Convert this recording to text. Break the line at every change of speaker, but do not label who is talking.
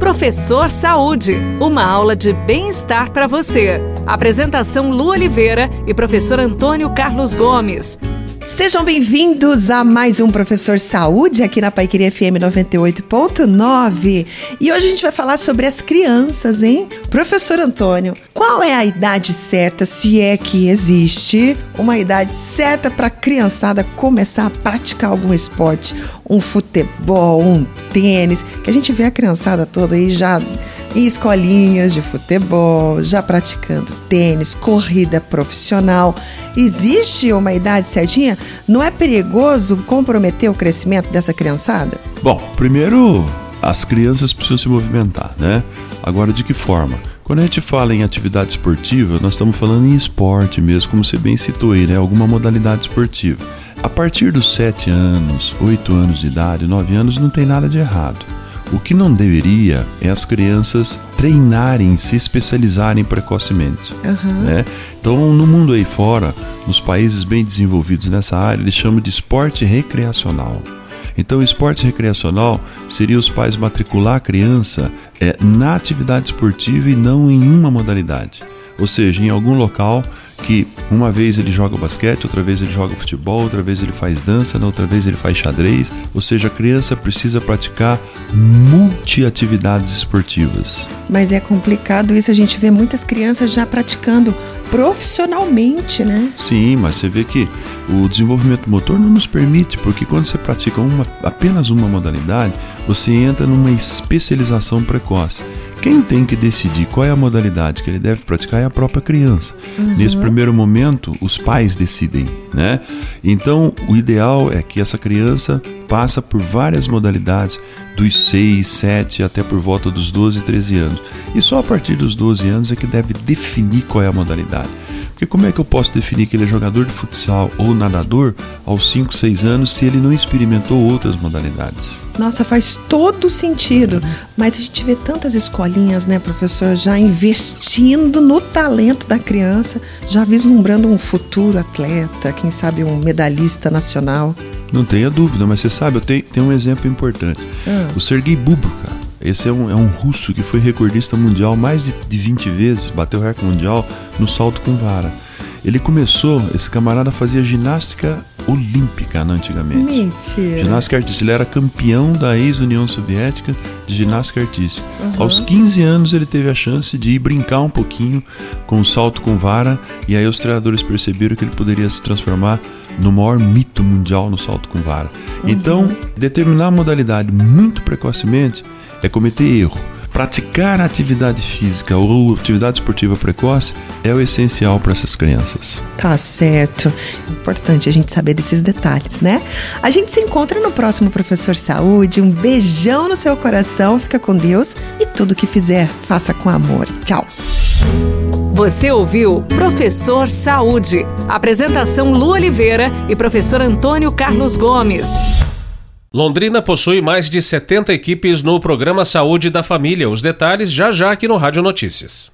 Professor Saúde, uma aula de bem-estar para você. Apresentação Lu Oliveira e professor Antônio Carlos Gomes.
Sejam bem-vindos a mais um Professor Saúde aqui na Paiqueria FM 98.9. E hoje a gente vai falar sobre as crianças, hein? Professor Antônio, qual é a idade certa, se é que existe, uma idade certa para a criançada começar a praticar algum esporte? Um futebol, um tênis, que a gente vê a criançada toda aí já escolinhas de futebol, já praticando tênis, corrida profissional. Existe uma idade certinha? Não é perigoso comprometer o crescimento dessa criançada?
Bom, primeiro as crianças precisam se movimentar, né? Agora, de que forma? Quando a gente fala em atividade esportiva, nós estamos falando em esporte mesmo, como você bem citou aí, né? Alguma modalidade esportiva. A partir dos 7 anos, 8 anos de idade, 9 anos, não tem nada de errado. O que não deveria é as crianças treinarem, se especializarem precocemente. Uhum. Né? Então, no mundo aí fora, nos países bem desenvolvidos nessa área, eles chamam de esporte recreacional. Então, esporte recreacional seria os pais matricular a criança é, na atividade esportiva e não em uma modalidade. Ou seja, em algum local que uma vez ele joga basquete, outra vez ele joga futebol, outra vez ele faz dança, na outra vez ele faz xadrez. Ou seja, a criança precisa praticar multiatividades esportivas.
Mas é complicado isso, a gente vê muitas crianças já praticando profissionalmente, né?
Sim, mas você vê que o desenvolvimento motor não nos permite, porque quando você pratica uma, apenas uma modalidade, você entra numa especialização precoce. Quem tem que decidir qual é a modalidade que ele deve praticar é a própria criança. Uhum. Nesse primeiro momento, os pais decidem, né? Então, o ideal é que essa criança passa por várias modalidades, dos 6, 7 até por volta dos 12, 13 anos. E só a partir dos 12 anos é que deve definir qual é a modalidade. Porque como é que eu posso definir que ele é jogador de futsal ou nadador aos 5, 6 anos se ele não experimentou outras modalidades?
Nossa, faz todo sentido. Mas a gente vê tantas escolinhas, né, professor, já investindo no talento da criança, já vislumbrando um futuro atleta, quem sabe um medalhista nacional.
Não tenha dúvida, mas você sabe, eu tenho, tenho um exemplo importante. Ah. O Sergei Bubka, esse é um, é um russo que foi recordista mundial mais de, de 20 vezes, bateu o recorde mundial no salto com vara. Ele começou, esse camarada fazia ginástica olímpica né, antigamente.
Mentira.
Ginástica artística. Ele era campeão da ex-União Soviética de ginástica artística. Uhum. Aos 15 anos ele teve a chance de ir brincar um pouquinho com o salto com vara e aí os treinadores perceberam que ele poderia se transformar no maior mito mundial no salto com vara. Uhum. Então, determinar a modalidade muito precocemente é cometer erro. Praticar atividade física ou atividade esportiva precoce é o essencial para essas crianças.
Tá certo. Importante a gente saber desses detalhes, né? A gente se encontra no próximo Professor Saúde. Um beijão no seu coração, fica com Deus e tudo que fizer, faça com amor. Tchau.
Você ouviu Professor Saúde. Apresentação Lu Oliveira e professor Antônio Carlos Gomes.
Londrina possui mais de 70 equipes no programa Saúde da Família. Os detalhes já já aqui no Rádio Notícias.